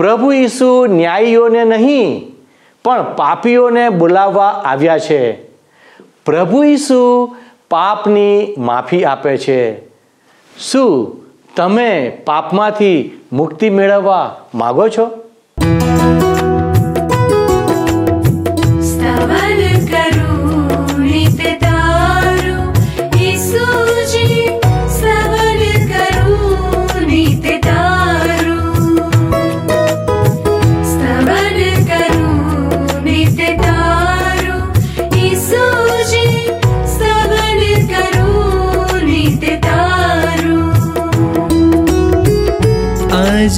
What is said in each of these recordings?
પ્રભુ ઈસુ ન્યાયીઓને નહીં, પણ પાપીઓને બોલાવવા આવ્યા છે. પ્રભુ ઈસુ પાપની માફી આપે છે. શું તમે પાપમાંથી મુક્તિ મેળવવા માગો છો?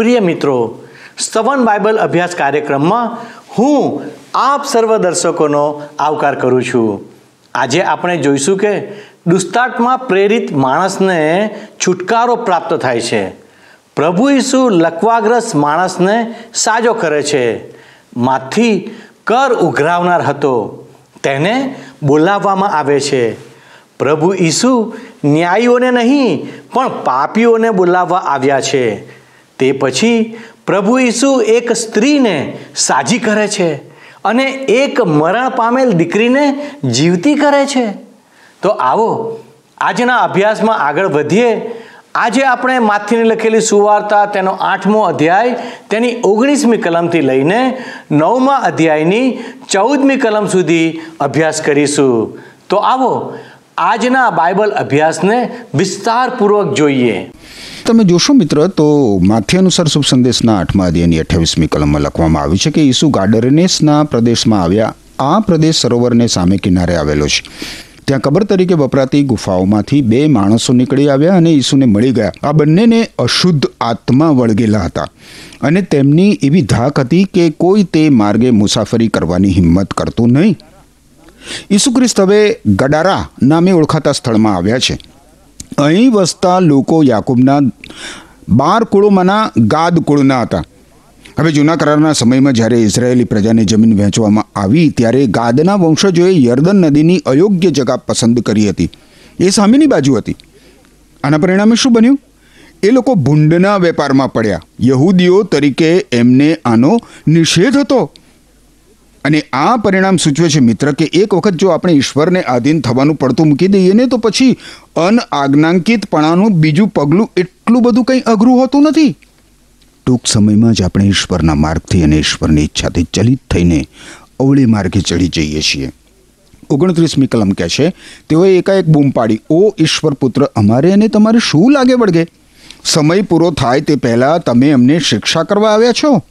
પ્રિય મિત્રો, સ્તવન બાઇબલ અભ્યાસ કાર્યક્રમમાં હું આપ સર્વ દર્શકોનો આવકાર કરું છું. આજે આપણે જોઈશું કે દુસ્તાટમાં પ્રેરિત માણસને છુટકારો પ્રાપ્ત થાય છે. પ્રભુ ઈસુ લકવાગ્રસ્ત માણસને સાજો કરે છે. માથી કર ઉઘરાવનાર હતો. તેને બોલાવવામાં આવે છે. પ્રભુ ઈસુ ન્યાયીઓને નહીં, પણ પાપીઓને બોલાવવા આવ્યા છે. તે પછી પ્રભુ ઈસુ એક સ્ત્રીને સાજી કરે છે અને એક મરણ પામેલ દીકરીને જીવતી કરે છે. તો આવો, આજના અભ્યાસમાં આગળ વધીએ. આજે આપણે માથીને લખેલી સુવાર્તા, તેનો આઠમો અધ્યાય, તેની ઓગણીસમી કલમથી લઈને નવમા અધ્યાયની ચૌદમી કલમ સુધી અભ્યાસ કરીશું. તો આવો, આજના બાઇબલ અભ્યાસને વિસ્તારપૂર્વક જોઈએ. તમે જોશો મિત્ર, તો માથ્ય અનુસાર શુભ સંદેશના આઠમા અધ્યાયની અઠ્યાવીસમી કલમમાં લખવામાં આવ્યું છે કે ઈસુ ગાર્ડરનેસના પ્રદેશમાં આવ્યા. આ પ્રદેશ સરોવરને સામે કિનારે આવેલો છે. ત્યાં કબર તરીકે વપરાતી ગુફાઓમાંથી બે માણસો નીકળી આવ્યા અને ઈસુને મળી ગયા. આ બંનેને અશુદ્ધ આત્મા વળગેલા હતા. અને તેમની એવી ધાક હતી કે કોઈ તે માર્ગે મુસાફરી કરવાની હિંમત કરતું નહીં. ઈસુ ખ્રિસ્ત હવે ગડારા નામે ઓળખાતા સ્થળમાં આવ્યા છે. અહીં વસતા લોકો યાકૂબના બાર કુળોમાંના ગાદ કુળના હતા. હવે જૂના કરારના સમયમાં જ્યારે ઇઝરાયેલી પ્રજાને જમીન વહેંચવામાં આવી, ત્યારે ગાદના વંશજોએ યર્દન નદીની અયોગ્ય જગા પસંદ કરી હતી. એ સામેની બાજુ હતી. આના પરિણામે શું બન્યું? એ લોકો ભૂંડના વેપારમાં પડ્યા. યહૂદીઓ તરીકે એમને આનો નિષેધ હતો. અને આ પરિણામ સૂચવે છે મિત્ર કે એક વખત જો આપણે ઈશ્વરને આધીન થવાનું પડતું મૂકી દઈએ ને તો પછી અનઆજ્ઞાંકિતપણાનું બીજું પગલું એટલું બધું કંઈ અઘરું હોતું નથી. ટૂંક સમયમાં જ આપણે ઈશ્વરના માર્ગથી અને ઈશ્વરની ઈચ્છાથી ચલિત થઈને અવળી માર્ગે ચડી જઈએ છીએ. ઓગણત્રીસમી કલમ કહે છે, તેઓએ એકાએક બૂમ પાડી, ઓ ઈશ્વર પુત્ર, અમારે અને તમારે શું લાગે વળગે? સમય પૂરો થાય તે પહેલાં તમે અમને શિક્ષા કરવા આવ્યા છો?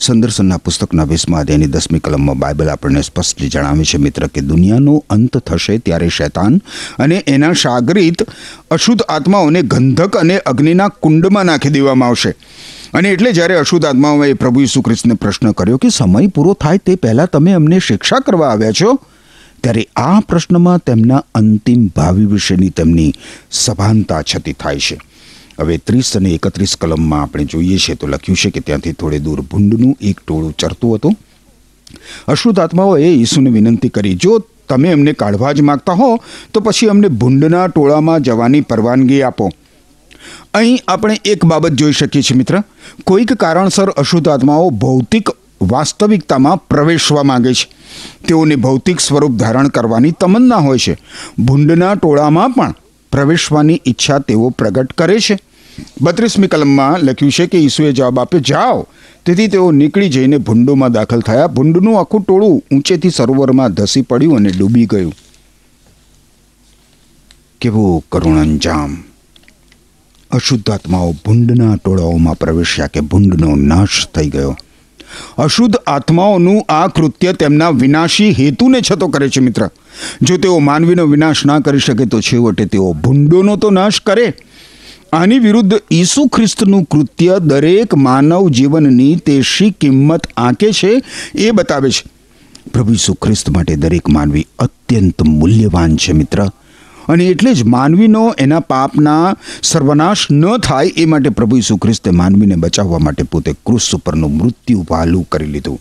સંદર્શનના પુસ્તકના વીસમા અધ્યાયની દસમી કલમમાં બાઇબલ આપણને સ્પષ્ટ જણાવે છે, મિત્ર, કે દુનિયાનો અંત થશે ત્યારે શૈતાન અને એના સાગરીત અશુદ્ધ આત્માઓને ગંધક અને અગ્નિના કુંડમાં નાખી દેવામાં આવશે. અને એટલે જ્યારે અશુદ્ધ આત્માઓએ પ્રભુ ઈસુ ખ્રિસ્તને પ્રશ્ન કર્યો કે સમય પૂરો થાય તે પહેલાં તમે અમને શિક્ષા કરવા આવ્યા છો? ત્યારે આ પ્રશ્નમાં તેમના અંતિમ ભાવિ વિશેની તેમની સભાનતા છતી થાય છે. હવે ત્રીસ અને એકત્રીસ કલમમાં આપણે જોઈએ છીએ તો લખ્યું છે કે ત્યાંથી થોડે દૂર ભૂંડનું એક ટોળું ચરતું હતું. અશુદ્ધ આત્માઓએ ઈસુને વિનંતી કરી, જો તમે અમને કાઢવા જ માગતા હો, તો પછી અમને ભૂંડના ટોળામાં જવાની પરવાનગી આપો. અહીં આપણે એક બાબત જોઈ શકીએ છીએ મિત્ર. કોઈક કારણસર અશુદ્ધ આત્માઓ ભૌતિક વાસ્તવિકતામાં પ્રવેશવા માગે છે. તેઓને ભૌતિક સ્વરૂપ ધારણ કરવાની તમન્ના હોય છે. ભૂંડના ટોળામાં પણ પ્રવેશવાની ઈચ્છા તેઓ પ્રગટ કરે છે. બત્રીસમી કલમમાં લખ્યું છે કે ઈસુએ જવાબ આપ્યો, જાઓ. તેથી તેઓ નીકળી જઈને ભૂંડોમાં દાખલ થયા. ભૂંડનું આખું ટોળું ઊંચેથી સરોવરમાં ધસી પડ્યું અને ડૂબી ગયું. કેવો કરુણ અંજામ અશુદ્ધ આત્માઓ ભૂંડના ટોળાઓમાં પ્રવેશ્યા કે ભૂંડનો નાશ થઈ ગયો. અશુદ્ધ આત્માઓનું આ કૃત્ય તેમના વિનાશી હેતુને છતો કરે છે, મિત્ર. જો તેઓ માનવીનો વિનાશ ના કરી શકે, તો છેવટે તેઓ ભૂંડોનો તો નાશ કરે. આની વિરુદ્ધ ઈસુ ખ્રિસ્તનું કૃત્ય દરેક માનવ જીવનની તે શી કિંમત આંકે છે, એ બતાવે છે. પ્રભુ ઈસુ ખ્રિસ્ત માટે દરેક માનવી અત્યંત મૂલ્યવાન છે, મિત્ર. અને એટલે જ માનવીનો એના પાપના સર્વનાશ ન થાય એ માટે પ્રભુ ઈસુ ખ્રિસ્તે માનવીને બચાવવા માટે પોતે ક્રુસ ઉપરનું મૃત્યુ વહાલું કરી લીધું.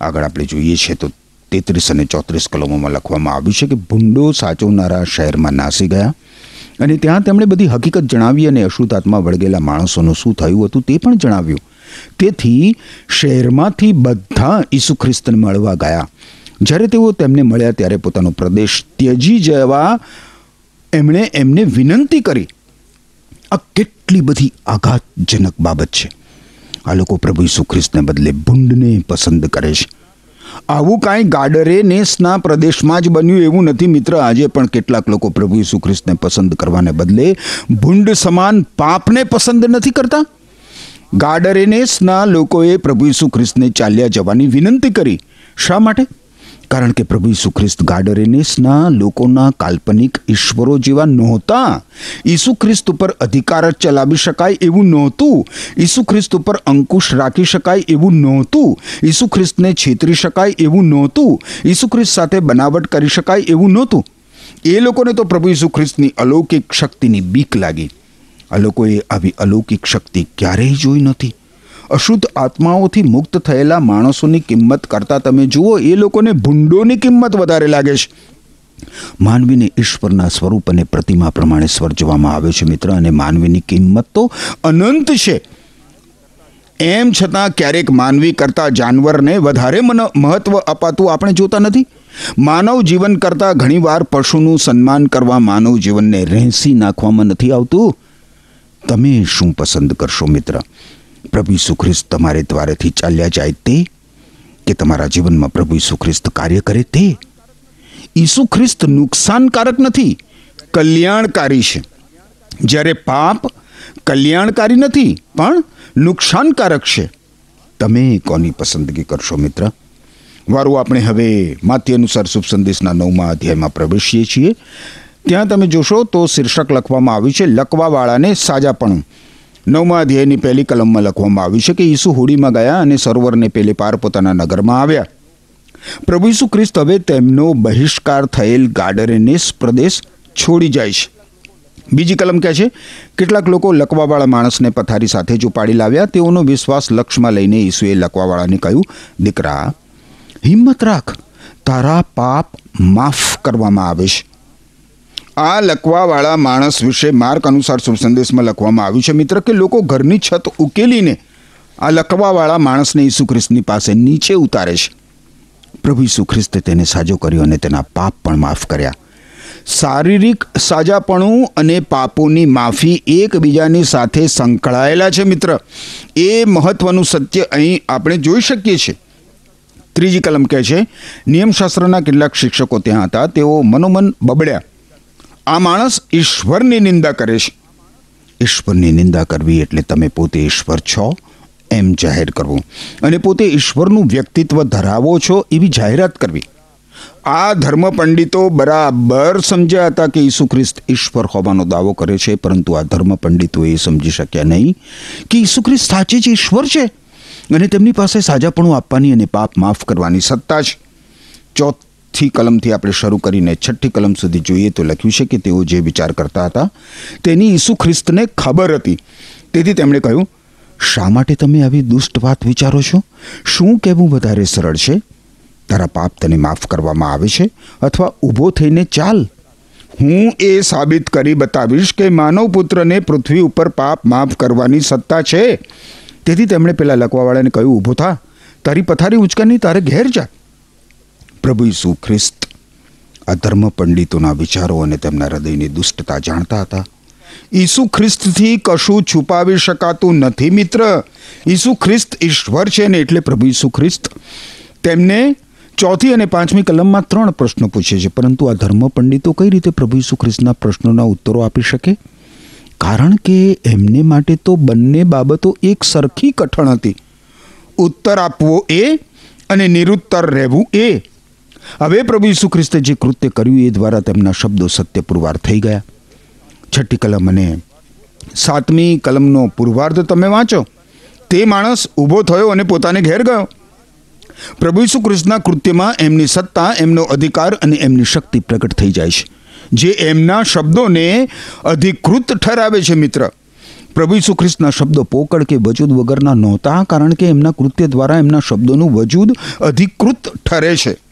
આગળ આપણે જોઈએ છીએ તો તેત્રીસ અને ચોત્રીસ કલમોમાં લખવામાં આવ્યું છે કે ભૂંડો સાચવનારા શહેરમાં નાસી ગયા અને ત્યાં તેમણે બધી હકીકત જણાવી અને અશુદ્ધાત્મા વળગેલા માણસોનું શું થયું હતું તે પણ જણાવ્યું. તેથી શહેરમાંથી બધા ઈસુ ખ્રિસ્તને મળવા ગયા. જ્યારે તેઓ તેમને મળ્યા ત્યારે પોતાનો પ્રદેશ ત્યજી જવા એમણે એમને વિનંતી કરી. આ કેટલી બધી આઘાતજનક બાબત છે. આ લોકો પ્રભુ ઈસુ ખ્રિસ્તને બદલે ભૂંડને પસંદ કરે છે. આવું કાંઈ ગાડરે નેસના પ્રદેશમાં જ બન્યું એવું નથી મિત્ર. આજે પણ કેટલાક લોકો પ્રભુ ઈસુ ખ્રિસ્તને પસંદ કરવાને બદલે ભૂંડ સમાન પાપને પસંદ નથી કરતા. ગાડરેનેસના લોકોએ પ્રભુ ઈસુ ખ્રિસ્તને ચાલ્યા જવાની વિનંતી કરી. શા માટે? કારણ કે પ્રભુ ઈસુ ખ્રિસ્ત ગાડરેનેસના લોકોના કાલ્પનિક ઈશ્વરો જેવા નહોતા. ઈસુ ખ્રિસ્ત ઉપર અધિકાર જ ચલાવી શકાય એવું નહોતું. ઈસુ ખ્રિસ્ત ઉપર અંકુશ રાખી શકાય એવું નહોતું. ઈસુ ખ્રિસ્તને છેતરી શકાય એવું નહોતું. ઈસુ ખ્રિસ્ત સાથે બનાવટ કરી શકાય એવું નહોતું. એ લોકોને તો પ્રભુ ઈસુ ખ્રિસ્તની અલૌકિક શક્તિની બીક લાગી. આ લોકોએ આવી અલૌકિક શક્તિ ક્યારેય જોઈ નથી. અશુદ્ધ આત્માઓથી મુક્ત થયેલા માણસોની કિંમત કરતાં તમે જુઓ, એ લોકોને ભૂંડોની કિંમત વધારે લાગે છે. માનવીને ઈશ્વરના સ્વરૂપ અને પ્રતિમા પ્રમાણે સ્વર્જવામાં આવે છે મિત્ર, અને માનવીની કિંમત તો અનંત છે. એમ છતાં ક્યારેક માનવી કરતાં જાનવરને વધારે મન, મહત્વ અપાતું આપણે જોતા નથી. માનવ જીવન કરતાં ઘણીવાર પશુનું સન્માન કરવા માનવ જીવનને રહેસી નાખવામાં નથી આવતું. તમે શું પસંદ કરશો મિત્ર? પ્રભુ ઈસુ ખ્રિસ્ત તમારે દ્વારેથી ચાલ્યા જાય તે? કે તમારા જીવનમાં પ્રભુ ઈસુ ખ્રિસ્ત કાર્ય કરે તે? ઈસુ ખ્રિસ્ત નુકસાનકારક નથી, કલ્યાણકારી છે. જ્યારે પાપ કલ્યાણકારી નથી, પણ નુકસાનકારક છે. તમે કોની પસંદગી કરશો મિત્ર? વારું આપણે હવે માતી અનુસાર શુભ સંદેશના નવમા અધ્યાયમાં પ્રવેશીએ છીએ. ત્યાં તમે જોશો તો શીર્ષક લખવામાં આવ્યું છે, લકવાવાળાને સાજાપણું નવમા અધ્યાયની પહેલી કલમમાં લખવામાં આવ્યું છે કે ઈસુ હોડીમાં ગયા અને સરોવરને પેલે પાર પોતાના નગરમાં આવ્યા. પ્રભુ ઈસુ ખ્રિસ્ત હવે તેમનો બહિષ્કાર થયેલ ગાર્ડરેનેસ પ્રદેશ છોડી જાય છે. બીજી કલમ કહે છે, કેટલાક લોકો લકવાવાળા માણસને પથારી સાથે જો પાડી લાવ્યા. તેઓનો વિશ્વાસ લક્ષમાં લઈને ઈસુએ લકવાવાળાને કહ્યું, દીકરા, હિંમત રાખ. તારા પાપ માફ કરવામાં આવે છે. આ લખવાવાળા માણસ વિશે માર્ક અનુસાર શુભ સંદેશમાં લખવામાં આવ્યું છે. મિત્ર, કે લોકો ઘરની છત ઉકેલીને આ લખવાવાળા માણસને ઈસુ ખ્રિસ્તની પાસે નીચે ઉતારે છે. પ્રભુ ઈસુ ખ્રિસ્તે તેને સાજો કર્યો અને તેના પાપ પણ માફ કર્યા. શારીરિક સાજાપણું અને પાપોની માફી એકબીજાની સાથે સંકળાયેલા છે, મિત્ર. એ મહત્વનું સત્ય અહીં આપણે જોઈ શકીએ છીએ. ત્રીજી કલમ કહે છે, નિયમશાસ્ત્રના કેટલાક શિક્ષકો ત્યાં હતા, તેઓ મનોમન બબડ્યા. આ માણસ ઈશ્વરની નિંદા કરે છે. ઈશ્વરની નિંદા કરવી એટલે તમે પોતે ઈશ્વર છો એમ જાહેર કરવું. અને પોતે ઈશ્વરનું વ્યક્તિત્વ ધરાવો છો એવી જાહેરાત કરવી. આ ધર્મ પંડિતો બરાબર સમજ્યા હતા કે ઈસુ ખ્રિસ્ત ઈશ્વર હોવાનો દાવો કરે છે, પરંતુ આ ધર્મ પંડિતો એ સમજી શક્યા નહીં કે ઈસુ ખ્રિસ્ત સાચે જ ઈશ્વર છે. અને તેમની પાસે સાજાપણું આપવાની અને પાપ માફ કરવાની સત્તા છે. ચોથી કલમથી આપણે શરૂ કરીને છઠ્ઠી કલમ સુધી જોઈએ તો લખ્યું છે કે તેઓ જે વિચાર કરતા હતા, તેની ઈસુ ખ્રિસ્તને ખબર હતી. તેથી તેમણે કહ્યું, શા માટે તમે આવી દુષ્ટ વાત વિચારો છો? શું કહેવું વધારે સરળ છે? તારા પાપ તને માફ કરવામાં આવે છે અથવા ઊભો થઈને ચાલ. હું એ સાબિત કરી બતાવીશ કે માનવ પુત્રને પૃથ્વી ઉપર પાપ માફ કરવાની સત્તા છે. તેથી તેમણે પેલા લખવાવાળાને કહ્યું, ઊભો થા. તારી પથારી ઉંચકાની, તારે ઘેર જા. પ્રભુ ઈસુ ખ્રિસ્ત આ ધર્મ પંડિતોના વિચારો અને તેમના હૃદયની દુષ્ટતા જાણતા હતા. ઈસુ ખ્રિસ્તથી કશું છુપાવી શકાતું નથી, મિત્ર. ઈસુ ખ્રિસ્ત ઈશ્વર છે ને એટલે પ્રભુ ઈસુ ખ્રિસ્ત. તેમને ચોથી અને પાંચમી કલમમાં ત્રણ પ્રશ્નો પૂછે છે, પરંતુ આ ધર્મ પંડિતો કઈ રીતે પ્રભુ ઈસુ ખ્રિસ્તના પ્રશ્નોના ઉત્તરો આપી શકે? કારણ કે એમને માટે તો બંને બાબતો એક સરખી કઠણ હતી. ઉત્તર આપવો એ અને નિરુત્તર રહેવું એ. હવે પ્રભુ ઈસુ ખ્રિસ્તે જે કૃત્ય કર્યું એ દ્વારા તેમના શબ્દો સત્ય પુરવાર થઈ ગયા. છઠ્ઠી કલમ અને સાતમી કલમનો પુરવાર્ધ તમે વાંચો. તે માણસ ઊભો થયો અને પોતાને ઘેર ગયો. પ્રભુ ઈસુ ખ્રિસ્તના કૃત્યમાં એમની સત્તા, એમનો અધિકાર અને એમની શક્તિ પ્રગટ થઈ જાય છે. જે એમના શબ્દોને અધિકૃત ઠરાવે છે મિત્ર. પ્રભુ ઈસુ ખ્રિસ્તના શબ્દો પોકળ કે વજૂદ વગરના નહોતા, કારણ કે એમના કૃત્ય દ્વારા એમના શબ્દોનું વજૂદ અધિકૃત ઠરે છે.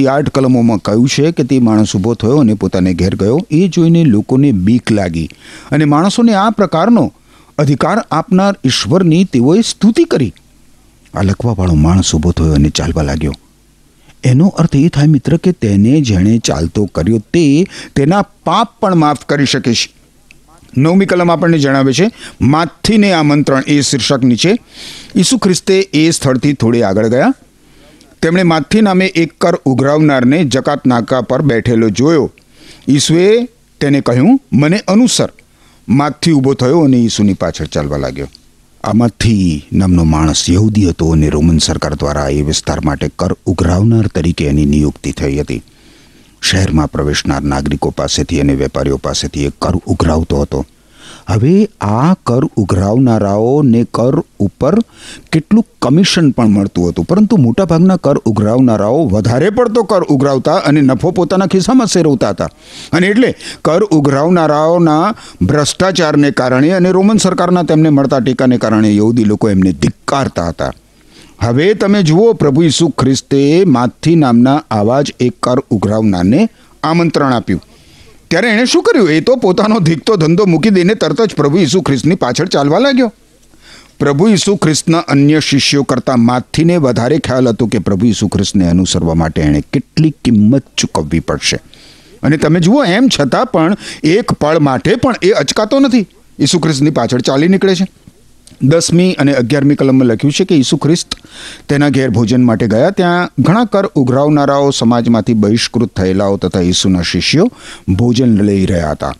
સાતથી આઠ કલમોમાં કહ્યું છે કે તે માણસ ઊભો થયો અને પોતાને ઘેર ગયો. એ જોઈને લોકોને બીક લાગી અને માણસોને આ પ્રકારનો અધિકાર આપનાર ઈશ્વરની તેઓએ સ્તુતિ કરી. આ લખવાવાળો માણસ ઊભો થયો અને ચાલવા લાગ્યો. એનો અર્થ એ થાય મિત્ર કે તેને જેણે ચાલતો કર્યો તે તેના પાપ પણ માફ કરી શકે છે. નવમી કલમ આપણને જણાવે છે, માથીને આમંત્રણ. એ શીર્ષક નીચે, ઈસુ ખ્રિસ્તે એ સ્થળથી થોડી આગળ ગયા તેમણે માથી નામે એક કર ઉઘરાવનારને જકાત નાકા પર બેઠેલો જોયો. ઈસુએ તેને કહ્યું, મને અનુસર. માથી ઊભો થયો અને ઈસુની પાછળ ચાલવા લાગ્યો. આમાંથી નામનો માણસ યહૂદી હતો અને રોમન સરકાર દ્વારા એ વિસ્તાર માટે કર ઉઘરાવનાર તરીકે એની નિયુક્તિ થઈ હતી. શહેરમાં પ્રવેશનાર નાગરિકો પાસેથી અને વેપારીઓ પાસેથી એ કર ઉઘરાવતો હતો. હવે આ કર ઉઘરાવનારાઓને કર ઉપર કેટલું કમિશન પણ મળતું હતું. પરંતુ મોટાભાગના કર ઉઘરાવનારાઓ વધારે પડતો કર ઉઘરાવતા અને નફો પોતાના ખિસ્સામાં સેરવતા હતા. અને એટલે કર ઉઘરાવનારાઓના ભ્રષ્ટાચારને કારણે અને રોમન સરકારના તેમને મળતા ટેકાને કારણે યહૂદી લોકો એમને ધિક્કારતા હતા. હવે તમે જુઓ, પ્રભુ ઈસુ ખ્રિસ્તે માથી નામના આવા જ એક કર ઉઘરાવનારને આમંત્રણ આપ્યું. ત્યારે એણે શું કર્યું? એ તો પોતાનો ધીકતો ધંધો મૂકી દઈને તરત જ પ્રભુ ઈસુ ખ્રિસ્તની પાછળ ચાલવા લાગ્યો. પ્રભુ ઈસુ ખ્રિસ્તના અન્ય શિષ્યો કરતાં માથીને વધારે ખ્યાલ હતો કે પ્રભુ ઈસુ ખ્રિસ્તને અનુસરવા માટે એણે કેટલી કિંમત ચૂકવવી પડશે. અને તમે જુઓ, એમ છતાં પણ એક પળ માટે પણ એ અચકાતો નથી. ઈસુ ખ્રિસ્તની પાછળ ચાલી નીકળે છે. દસમી અને અગિયારમી કલમમાં લખ્યું છે કે ઈસુ ખ્રિસ્ત તેના ઘેર ભોજન માટે ગયા. ત્યાં ઘણા કર ઉઘરાવનારાઓ સમાજમાંથી બહિષ્કૃત થયેલાઓ તથા ઈસુના શિષ્યો ભોજન લઈ રહ્યા હતા.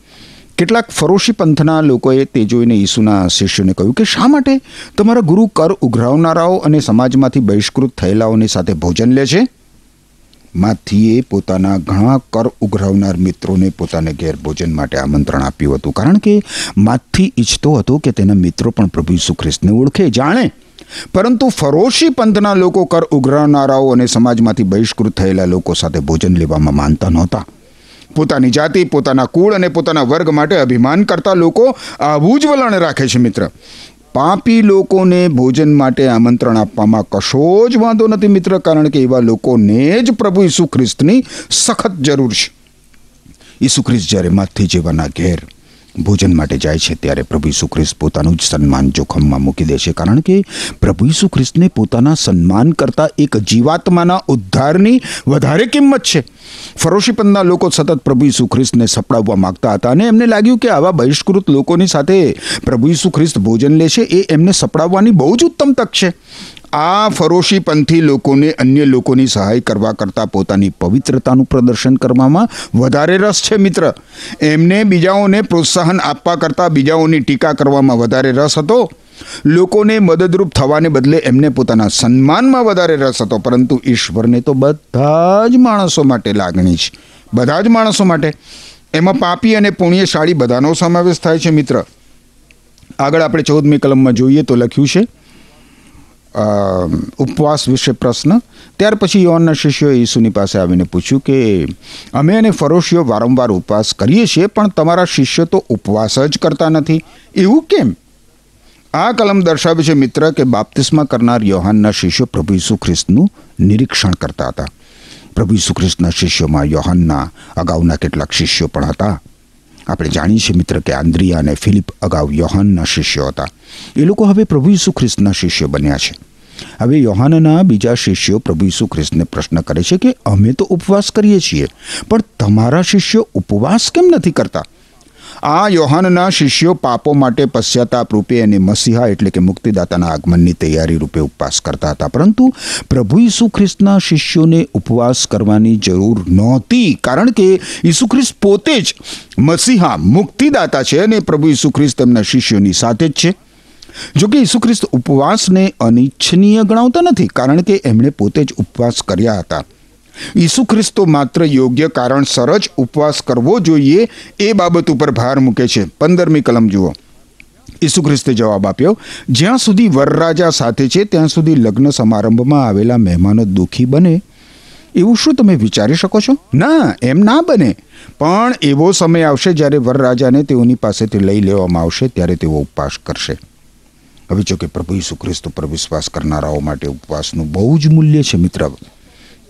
કેટલાક ફરોશી પંથના લોકોએ તે જોઈને ઈસુના શિષ્યોને કહ્યું કે શા માટે તમારા ગુરુ કર ઉઘરાવનારાઓ અને સમાજમાંથી બહિષ્કૃત થયેલાઓની સાથે ભોજન લે છે? માથીએ પોતાના ઘણા કર ઉઘરાવનાર મિત્રોને પોતાને ઘેર ભોજન માટે આમંત્રણ આપ્યું હતું. કારણ કે માથી ઈચ્છતો હતો કે તેના મિત્રો પણ પ્રભુ ઈસુ ઓળખે, જાણે. પરંતુ ફરોશી પંથના લોકો, કર ઉઘરાવનારાઓ અને સમાજમાંથી બહિષ્કૃત થયેલા લોકો સાથે ભોજન લેવામાં માનતા નહોતા. પોતાની જાતિ, પોતાના કુળ અને પોતાના વર્ગ માટે અભિમાન કરતા લોકો આવું જ વલણ રાખે છે મિત્ર. પાપી લોકોને ભોજન માટે આમંત્રણ આપવામાં કશો જ વાંધો નથી મિત્ર, કારણ કે એવા લોકોને જ પ્રભુ ઈસુ ખ્રિસ્તની સખત જરૂર છે. ઈસુ ખ્રિસ્ત જ્યારે માથી જેવાના ઘેર ભોજન માટે જાય છે ત્યારે પ્રભુ ઈસુ ખ્રિસ્ત પોતાનું જ સન્માન જોખમમાં મૂકી દે છે. કારણ કે પ્રભુ ઈસુ ખ્રિસ્તને પોતાના સન્માન કરતાં એક જીવાત્માના ઉદ્ધારની વધારે કિંમત છે. ફરોશીપંથના લોકો સતત પ્રભુ ઈસુ ખ્રિસ્તને સપડાવવા માગતા હતા અને એમને લાગ્યું કે આવા બહિષ્કૃત લોકોની સાથે પ્રભુ ઈસુ ખ્રિસ્ત ભોજન લે છે એ એમને સપડાવવાની બહુ જ ઉત્તમ તક છે. આ ફરોશી પંથી લોકોને અન્ય લોકોની સહાય કરવા કરતાં પોતાની પવિત્રતાનું પ્રદર્શન કરવામાં વધારે રસ છે, મિત્ર. એમને બીજાઓને પ્રોત્સાહન આપવા કરતાં બીજાઓની ટીકા કરવામાં વધારે રસ હતો. લોકોને મદદરૂપ થવાને બદલે એમને પોતાના સન્માનમાં વધારે રસ હતો, પરંતુ ઈશ્વરને તો બધા જ માણસો માટે લાગણી છે. બધા જ માણસો માટે. એમાં પાપી અને પુણ્યશાળી બધાનો સમાવેશ થાય છે, મિત્ર. આગળ આપણે ચૌદમી કલમમાં જોઈએ તો લખ્યું છે ઉપવાસ વિશે પ્રશ્ન. ત્યાર પછી યોનના શિષ્યોએ ઈસુની પાસે આવીને પૂછ્યું કે, અમે અને ફરોશીઓ વારંવાર ઉપવાસ કરીએ છીએ, પણ તમારા શિષ્યો તો ઉપવાસ જ કરતા નથી. એવું કેમ? આ કલમ દર્શાવે છે મિત્ર કે બાપ્તિસ્મા કરનાર યોહાનના શિષ્યો પ્રભુ ઈસુ ખ્રિસ્તનું નિરીક્ષણ કરતા હતા. પ્રભુ ઈસુ ખ્રિસ્તના શિષ્યોમાં યોહાનના અગાઉના કેટલાક શિષ્યો પણ હતા. આપણે જાણીએ છીએ મિત્ર કે આંદ્રિયા અને ફિલિપ અગાઉ યોહાનના શિષ્યો હતા. એ લોકો હવે પ્રભુ ઈસુ ખ્રિસ્તના શિષ્ય બન્યા છે. હવે યોહાનના બીજા શિષ્યો પ્રભુ ઈસુ ખ્રિસ્તને પ્રશ્ન કરે છે કે અમે તો ઉપવાસ કરીએ છીએ, પણ તમારા શિષ્યો ઉપવાસ કેમ નથી કરતા? આ યોહાનના શિષ્યો પાપો માટે પશ્ચાતાપ રૂપે અને મસીહા એટલે કે મુક્તિદાતાના આગમનની તૈયારી રૂપે ઉપવાસ કરતા હતા. પરંતુ પ્રભુ ઈસુ ખ્રિસ્તના શિષ્યોને ઉપવાસ કરવાની જરૂર નહોતી. કારણ કે ઈસુ ખ્રિસ્ત પોતે જ મસીહા, મુક્તિદાતા છે અને પ્રભુ ઈસુ ખ્રિસ્ત તેમના શિષ્યોની સાથે જ છે. જો કે ઈસુ ખ્રિસ્ત ઉપવાસને અનિચ્છનીય ગણાવતા નથી, કારણ કે એમણે પોતે જ ઉપવાસ કર્યા હતા. ઈસુ ખ્રિસ્તો માત્ર યોગ્ય કારણસર જ ઉપવાસ કરવો જોઈએ એ બાબત ઉપર ભાર મૂકે છે. પંદરમી કલમ જુઓ. ઈસુ ખ્રિસ્તે જવાબ આપ્યો, જ્યાં સુધી વરરાજા સાથે છે, ત્યાં સુધી લગ્ન સમારંભમાં આવેલા મહેમાનો દુઃખી બને. એવું શું તમે વિચારી શકો છો? ના, એમ ના બને. પણ એવો સમય આવશે જ્યારે વરરાજાને તેઓની પાસેથી લઈ લેવામાં આવશે, ત્યારે તેઓ ઉપવાસ કરશે. હવે જો કે પ્રભુ ઈસુ ખ્રિસ્ત પર વિશ્વાસ કરનારાઓ માટે ઉપવાસનું બહુ જ મૂલ્ય છે, મિત્ર.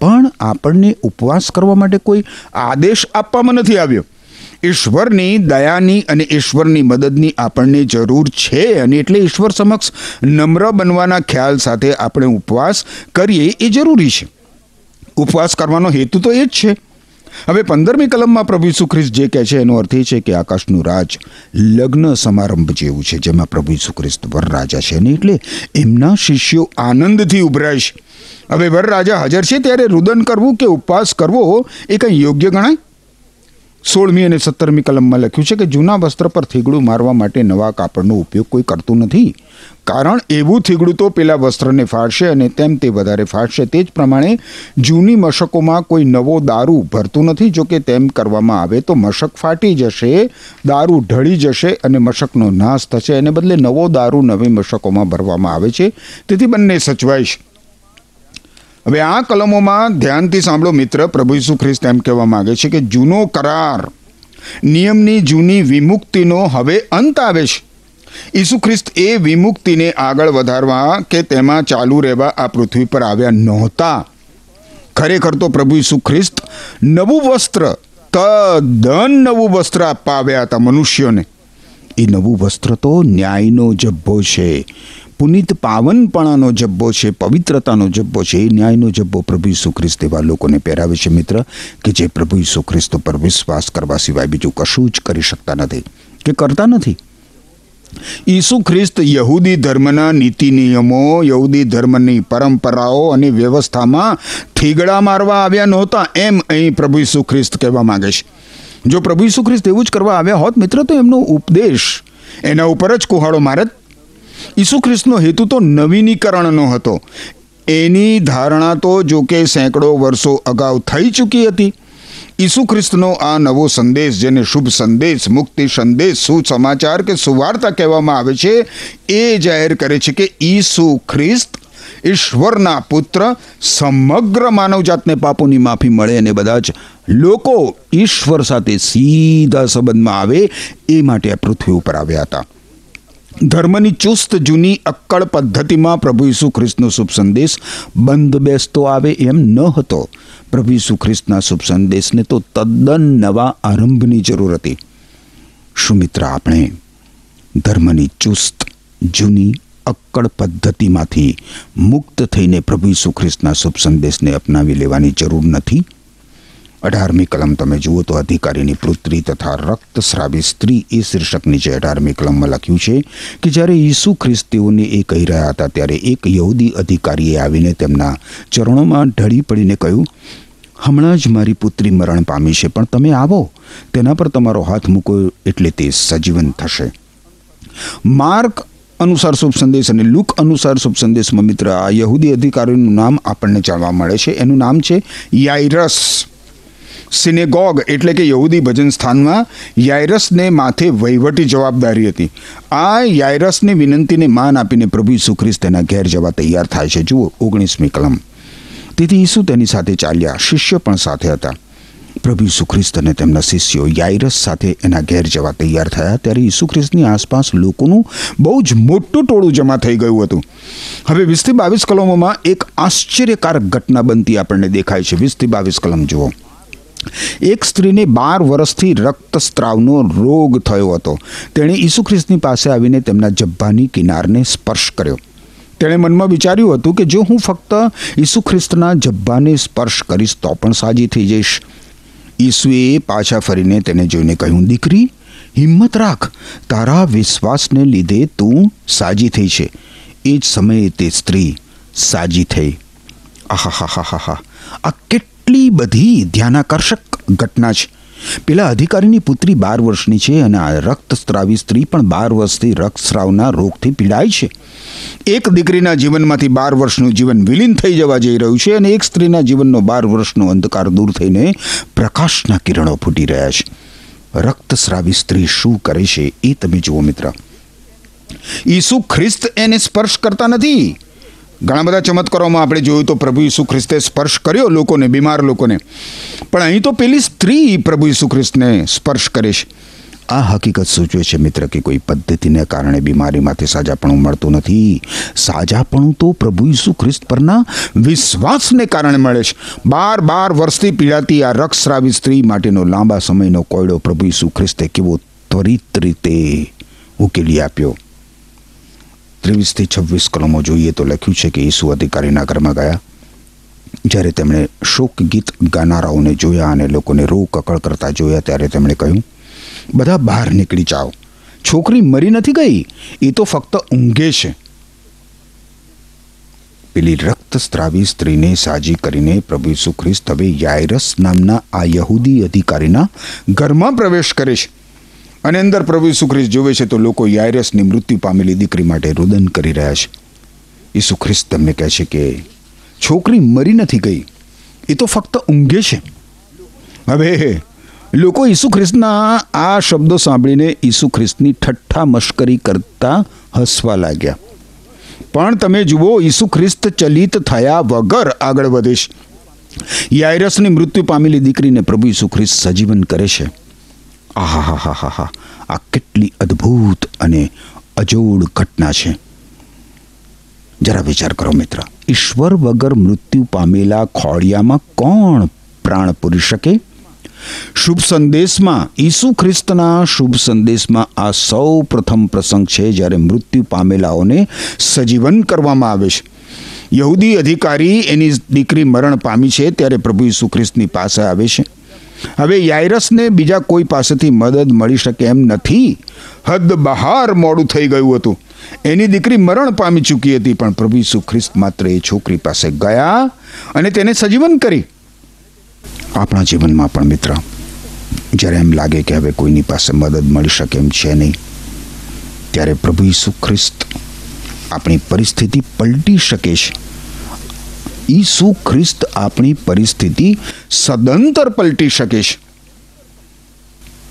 પણ આપણને ઉપવાસ કરવા માટે કોઈ આદેશ આપવામાં નથી આવ્યો. ઈશ્વરની દયાની અને ઈશ્વરની મદદની આપણને જરૂર છે અને એટલે ઈશ્વર સમક્ષ નમ્ર બનવાના ખ્યાલ સાથે આપણે ઉપવાસ કરીએ એ જરૂરી છે. ઉપવાસ કરવાનો હેતુ તો એ જ છે. હવે પંદરમી કલમમાં પ્રભુ ઈસુ ખ્રિસ્ત જે કહે છે, એનો અર્થ એ છે કે આકાશનું રાજ લગ્ન સમારંભ જેવું છે, જેમાં પ્રભુ ઈસુ ખ્રિસ્ત વરરાજા છે અને એટલે એમના શિષ્યો આનંદથી ઉભરાય છે. હવે વરરાજા હાજર છે ત્યારે રુદન કરવું કે ઉપવાસ કરવો એ કંઈ યોગ્ય ગણાય? સોળમી અને સત્તરમી કલમમાં લખ્યું છે કે જૂના વસ્ત્ર પર થીગડું મારવા માટે નવા કાપડનો ઉપયોગ કોઈ કરતું નથી. કારણ એવું થીગડું તો પેલા વસ્ત્રને ફાળશે અને તેમ તે વધારે ફાળશે તે જ પ્રમાણે જૂની મશકોમાં કોઈ નવો દારૂ ભરતું નથી. જો કે તેમ કરવામાં આવે તો મશક ફાટી જશે, દારૂ ઢળી જશે અને મશકનો નાશ થશે. એને બદલે નવો દારૂ નવી મશકોમાં ભરવામાં આવે છે. તેથી બંને સચવાય છે. હવે આ કલમોમાં ધ્યાનથી સાંભળો મિત્ર, પ્રભુ ઈસુ ખ્રિસ્ત એમ કહેવા માંગે છે કે જૂનો કરાર, નિયમની જૂની વિમુક્તિનો હવે અંત આવે છે. ઈસુ ખ્રિસ્ત એ વિમુક્તિને આગળ વધારવા કે તેમાં ચાલુ રહેવા આ પૃથ્વી પર આવ્યા નહોતા. ખરેખર તો પ્રભુ ઈસુ ખ્રિસ્ત નવું વસ્ત્ર, તદ્દન નવું વસ્ત્ર આપવા આવ્યા હતા મનુષ્યોને. એ નવું વસ્ત્ર તો ન્યાયનો જબ્બો છે. પુનિત પાવનપણાનો જબ્બો છે, પવિત્રતાનો જબ્બો છે, એ ન્યાયનો જબ્બો પ્રભુ ઈસુ ખ્રિસ્ત એવા લોકોને પહેરાવે છે, મિત્ર, કે જે પ્રભુ ઈસુ ખ્રિસ્ત પર વિશ્વાસ કરવા સિવાય બીજું કશું જ કરી શકતા નથી કે કરતા નથી. ઈસુ ખ્રિસ્ત યહૂદી ધર્મના નીતિ નિયમો, યહૂદી ધર્મની પરંપરાઓ અને વ્યવસ્થામાં ઠીગડા મારવા આવ્યા નહોતા, એમ અહીં પ્રભુ ઈસુ ખ્રિસ્ત કહેવા માંગે છે. જો પ્રભુ ઈસુ ખ્રિસ્ત એવું જ કરવા આવ્યા હોત, મિત્ર, તો એમનો ઉપદેશ એના ઉપર જ કુહાડો મારત ઈસુ ખ્રિસ્તનો હેતુ તો નવીનીકરણનો હતો. એની ધારણા તો જો કે સેંકડો વર્ષો અગાઉ થઈ ચૂકી હતી. ઈસુ ખ્રિસ્તનો આ નવો સંદેશ જેને શુભ સંદેશ, મુક્તિ સંદેશ, સુસમાચાર કે સુવાર્તા કહેવામાં આવે છે, એ જાહેર કરે છે કે ઈસુ ખ્રિસ્ત ઈશ્વરના પુત્ર સમગ્ર માનવજાતને પાપોની માફી મળે અને બધા જ લોકો ઈશ્વર સાથે સીધા સંબંધમાં આવે એ માટે આ પૃથ્વી ઉપર આવ્યા હતા. ધર્મની ચુસ્ત જૂની અક્કડ પદ્ધતિમાં પ્રભુ ઈસુ ખ્રિસ્તનો શુભ સંદેશ બંધ બેસતો આવે એમ ન હતો. પ્રભુ ઈસુ ખ્રિસ્તના શુભ સંદેશને તો તદ્દન નવા આરંભની જરૂર હતી. શું મિત્ર આપણે ધર્મની ચુસ્ત જૂની અક્કડ પદ્ધતિમાંથી મુક્ત થઈને પ્રભુ ઈસુ ખ્રિસ્તના શુભ સંદેશને અપનાવી લેવાની જરૂર નથી. અઢારમી કલમ તમે જુઓ તો અધિકારીની પુત્રી તથા રક્તસ્રાવી સ્ત્રી એ શીર્ષક નીચે અઢારમી કલમમાં લખ્યું છે કે જ્યારે ઈસુ ખ્રિસ્તીઓને એ કહી રહ્યા હતા ત્યારે એક યહૂદી અધિકારીએ આવીને તેમના ચરણોમાં ઢળી પડીને કહ્યું, હમણાં જ મારી પુત્રી મરણ પામી છે, પણ તમે આવો. તેના પર તમારો હાથ મૂકો એટલે તે સજીવન થશે. માર્ક અનુસાર શુભ સંદેશ અને લુક અનુસાર શુભ સંદેશમાં મિત્ર, આ યહૂદી અધિકારીનું નામ આપણને જાણવા મળે છે. એનું નામ છે યાઇરસ સિનેગોગ એટલે કે યહૂદી ભજન સ્થાનમાં યાયરસને માથે વહીવટી જવાબદારી હતી. આ યાયરસની વિનંતીને માન આપીને પ્રભુ ઈસુ ખ્રિસ્ત તેના ઘેર જવા તૈયાર થાય છે. જુઓ, ઓગણીસમી કલમ. તેથી ઈસુ તેની સાથે ચાલ્યા, શિષ્ય પણ સાથે હતા. પ્રભુ ઈસુ ખ્રિસ્ત અને તેમના શિષ્યો યાયરસ સાથે એના ઘેર જવા તૈયાર થયા, ત્યારે ઈસુ ખ્રિસ્તની આસપાસ લોકોનું બહુ જ મોટું ટોળું જમા થઈ ગયું હતું. હવે વીસથી બાવીસ કલમોમાં એક આશ્ચર્યકારક ઘટના બનતી આપણને દેખાય છે. વીસથી બાવીસ કલમ જુઓ. એક સ્ત્રીને બાર વર્ષથી રક્તસ્ત્રાવનો રોગ થયો હતો. તેણે ઈસુ ખ્રિસ્તની પાસે આવીને તેમના જબ્બાની કિનારને સ્પર્શ કર્યો. તેણે મનમાં વિચાર્યું હતું કે જો હું ફક્ત ઈસુ ખ્રિસ્તના જબ્બાને સ્પર્શ કરીશ તો પણ સાજી થઈ જઈશ. ઈસુએ પાછા ફરીને તેને જોઈને કહ્યું, દીકરી, હિંમત રાખ. તારા વિશ્વાસને લીધે તું સાજી થઈ છે. એ જ સમયે તે સ્ત્રી સાજી થઈ. આહા હા હા હા હા આ કેટલી બધી ધ્યાનાકર્ષક ઘટના છે. પેલા અધિકારીની પુત્રી બાર વર્ષની છે અને આ રક્તસ્રાવી સ્ત્રી પણ બાર વર્ષથી રક્તસ્રાવના રોગથી પીડાય છે. એક દીકરીના જીવનમાંથી બાર વર્ષનું જીવન વિલીન થઈ જવા જઈ રહ્યું છે અને એક સ્ત્રીના જીવનનો બાર વર્ષનો અંધકાર દૂર થઈને પ્રકાશના કિરણો ફૂટી રહ્યા છે. રક્તસ્રાવી સ્ત્રી શું કરે છે એ તમે જુઓ મિત્ર. ઈસુ ખ્રિસ્ત એને સ્પર્શ કરતા નથી. ઘણા બધા ચમત્કારોમાં આપણે જોયું તો પ્રભુ ઈસુ ખ્રિસ્તે સ્પર્શ કર્યો લોકોને, બીમાર લોકોને. પણ અહીં તો પેલી સ્ત્રી પ્રભુ ઈસુ ખ્રિસ્તને સ્પર્શ કરે છે. આ હકીકત સૂચવે છે મિત્ર કે કોઈ પદ્ધતિને કારણે બીમારીમાંથી સાજાપણું મળતું નથી. સાજાપણું તો પ્રભુ ઈસુ ખ્રિસ્ત પરના વિશ્વાસને કારણે મળે છે. બાર બાર વર્ષથી પીડાતી આ રક્તસ્રાવી સ્ત્રી માટેનો લાંબા સમયનો કોયડો પ્રભુ ઈસુ ખ્રિસ્તે કેવો ત્વરિત રીતે ઉકેલી આપ્યો. ત્રેવીસથી છવ્વીસ કલમો જોઈએ તો લખ્યું છે કે ઈસુ અધિકારીના ઘરમાં ગયા. જ્યારે તેમણે શોક ગીત ગાનારાઓને જોયા અને લોકોને રો કકળ કરતા જોયા, ત્યારે તેમણે કહ્યું, બધા બહાર નીકળી જાઓ. છોકરી મરી નથી ગઈ એ તો ફક્ત ઊંઘે છે. પેલી રક્તસ્ત્રાવી સ્ત્રીને સાજી કરીને પ્રભુ ઈસુ ખ્રિસ્ત હવે યાયરસ નામના આ યહૂદી અધિકારીના ઘરમાં પ્રવેશ કરે છે. અને અંદર પ્રભુ ઈસુ જોવે છે તો લોકો યાયરસની મૃત્યુ પામેલી દીકરી માટે રુદન કરી રહ્યા છે. ઈસુ ખ્રિસ્ત તમને કહે છે કે, છોકરી મરી નથી ગઈ. એ તો ફક્ત ઊંઘે છે. હવે લોકો ઈસુ ખ્રિસ્તના આ શબ્દો સાંભળીને ઈસુ ખ્રિસ્તની ઠઠ્ઠા મશ્કરી કરતા હસવા લાગ્યા. પણ તમે જુઓ ઈસુ ખ્રિસ્ત ચલિત થયા વગર આગળ વધે યાયરસની મૃત્યુ પામેલી દીકરીને પ્રભુ ઈસુ ખ્રિસ્ત સજીવન કરે છે. આહા હા હા હા હા આ કેટલી અદ્ભુત અને અજોડ ઘટના છે. જરા વિચાર કરો મિત્ર, ઈશ્વર વગર મૃત્યુ પામેલા ખોળિયામાં કોણ પ્રાણ પૂરી શકે? શુભ સંદેશમાં, ઈસુ ખ્રિસ્તના શુભ સંદેશમાં આ સૌ પ્રથમ પ્રસંગ છે જ્યારે મૃત્યુ પામેલાઓને સજીવન કરવામાં આવે છે. યહૂદી અધિકારી એની દીકરી મરણ પામી છે ત્યારે પ્રભુ ઈસુ ખ્રિસ્તની પાસે આવે છે. હવે યાયરસને બીજા કોઈ પાસેથી મદદ મળી શકે એમ નથી. હદ બહાર મોડું થઈ ગયું હતું. એની દીકરી મરણ પામી ચૂકી હતી, પણ પ્રભુ ઈસુ ખ્રિસ્ત માત્ર એ છોકરી પાસે ગયા અને તેને સજીવન કરી. આપણા જીવનમાં પણ મિત્ર, જ્યારે એમ લાગે કે હવે કોઈની પાસે મદદ મળી શકે એમ છે નહીં, ત્યારે પ્રભુ ઈસુ ખ્રિસ્ત આપણી પરિસ્થિતિ પલટી શકે છે. ઈસુ ખ્રિસ્ત આપણી પરિસ્થિતિ સદંતર પલટી શકે છે.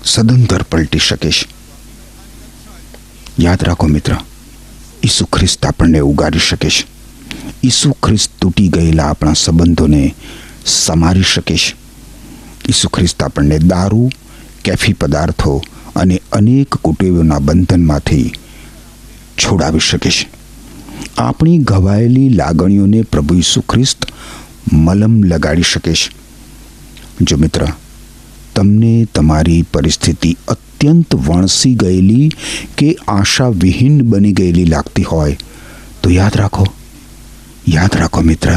સદંતર પલટી શકે છે. યાદ રાખો મિત્ર, ઈસુ ખ્રિસ્ત આપણને ઉગારી શકે છે. ઈસુ ખ્રિસ્ત તૂટી ગયેલા આપણા સંબંધોને સમારી શકે છે. ઈસુ ખ્રિસ્ત આપણને દારૂ, કેફી પદાર્થો અને અનેક કુટેવોના બંધનમાંથી છોડાવી શકે છે. આપણી ઘવાયેલી લાગણીઓને પ્રભુ ઈસુ ખ્રિસ્ત મલમ લગાડી શકે છે. જો મિત્ર, તમને તમારી પરિસ્થિતિ અત્યંત વણસી ગયેલી કે આશા વિહીન બની ગયેલી લાગતી હોય, તો યાદ રાખો. યાદ રાખો મિત્ર,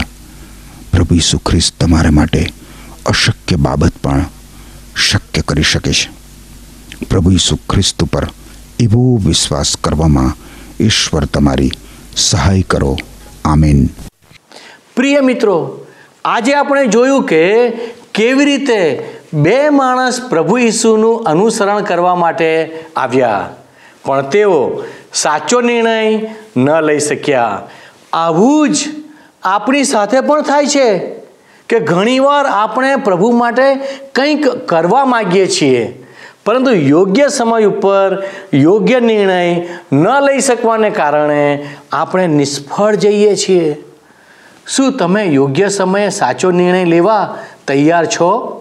પ્રભુ ઈસુ ખ્રિસ્ત તમારા માટે અશક્ય બાબત પણ શક્ય કરી શકે છે. પ્રભુ ઈસુ ખ્રિસ્ત ઉપર એવો વિશ્વાસ કરવામાં ઈશ્વર તમારી સહાય કરો. આમીન. પ્રિય મિત્રો, આજે આપણે જોયું કે કેવી રીતે બે માણસ પ્રભુ ઈસુનું અનુસરણ કરવા માટે આવ્યા. પણ તેઓ સાચો નિર્ણય ન લઈ શક્યા. આવું જ આપણી સાથે પણ થાય છે કે ઘણીવાર આપણે પ્રભુ માટે કંઈક કરવા માગીએ છીએ. પરંતુ યોગ્ય સમય ઉપર યોગ્ય નિર્ણય ન લઈ શકવાને કારણે આપણે નિષ્ફળ જઈએ છીએ. શું તમે યોગ્ય સમયે સાચો નિર્ણય લેવા તૈયાર છો?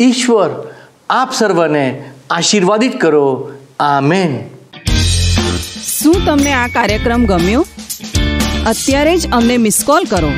ઈશ્વર, આપ સર્વને આશીર્વાદિત કરો. આમેન. શું તમને આ કાર્યક્રમ ગમ્યો? અત્યારે જ અમને મિસ કોલ કરો.